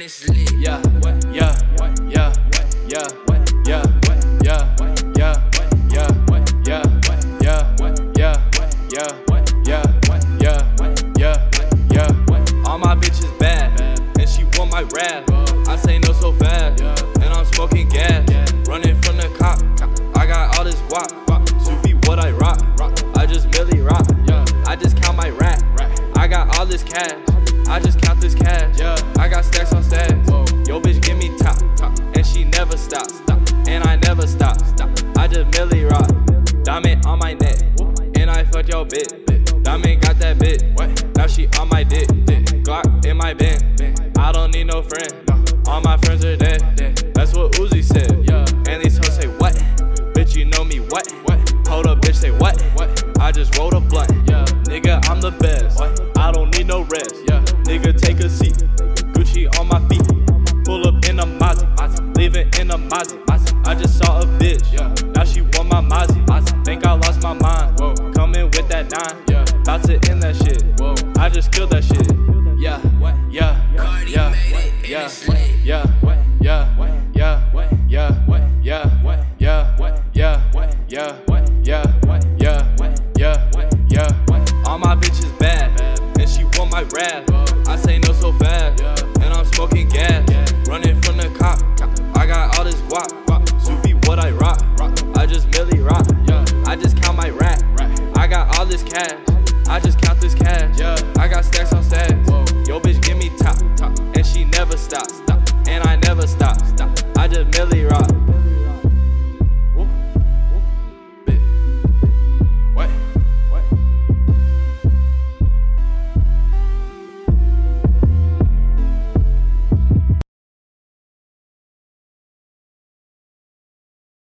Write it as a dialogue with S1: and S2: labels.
S1: and it's lit. Yeah,
S2: yeah, yeah, yeah, yeah, yeah, yeah. I say no so fast, and I'm smoking gas. Running from the cop, I got all this guap. Soupy what I rock, I just milli rock. I just count my rack, I got all this cash. I just count this cash. Yeah. I got stacks on stacks. Whoa. Yo, bitch, give me top, top. And she never stops, stop. And I never stop, stop. I just milli rock. Diamond on my neck. And I fuck your bitch. bitch. Diamond got that bitch. What? Now she on my dick. dick. Glock in my bin. bin. I don't need no friend. No. All my friends are dead. dead. That's what Uzi said. Yeah. And these hoes say what? Bitch, you know me what? What? Hold up, bitch, say what? What? I just rolled a blunt. Mozzie. I just saw a bitch, now she want my Mozzie. Think I lost my mind, coming with that nine. About to end that shit, I just killed that shit. Yeah, yeah, yeah, yeah,
S1: yeah,
S2: yeah, yeah, yeah, yeah, yeah, yeah, yeah, yeah, yeah, yeah, yeah. All my bitches bad, and she want my rap. I say no. stop. I just milli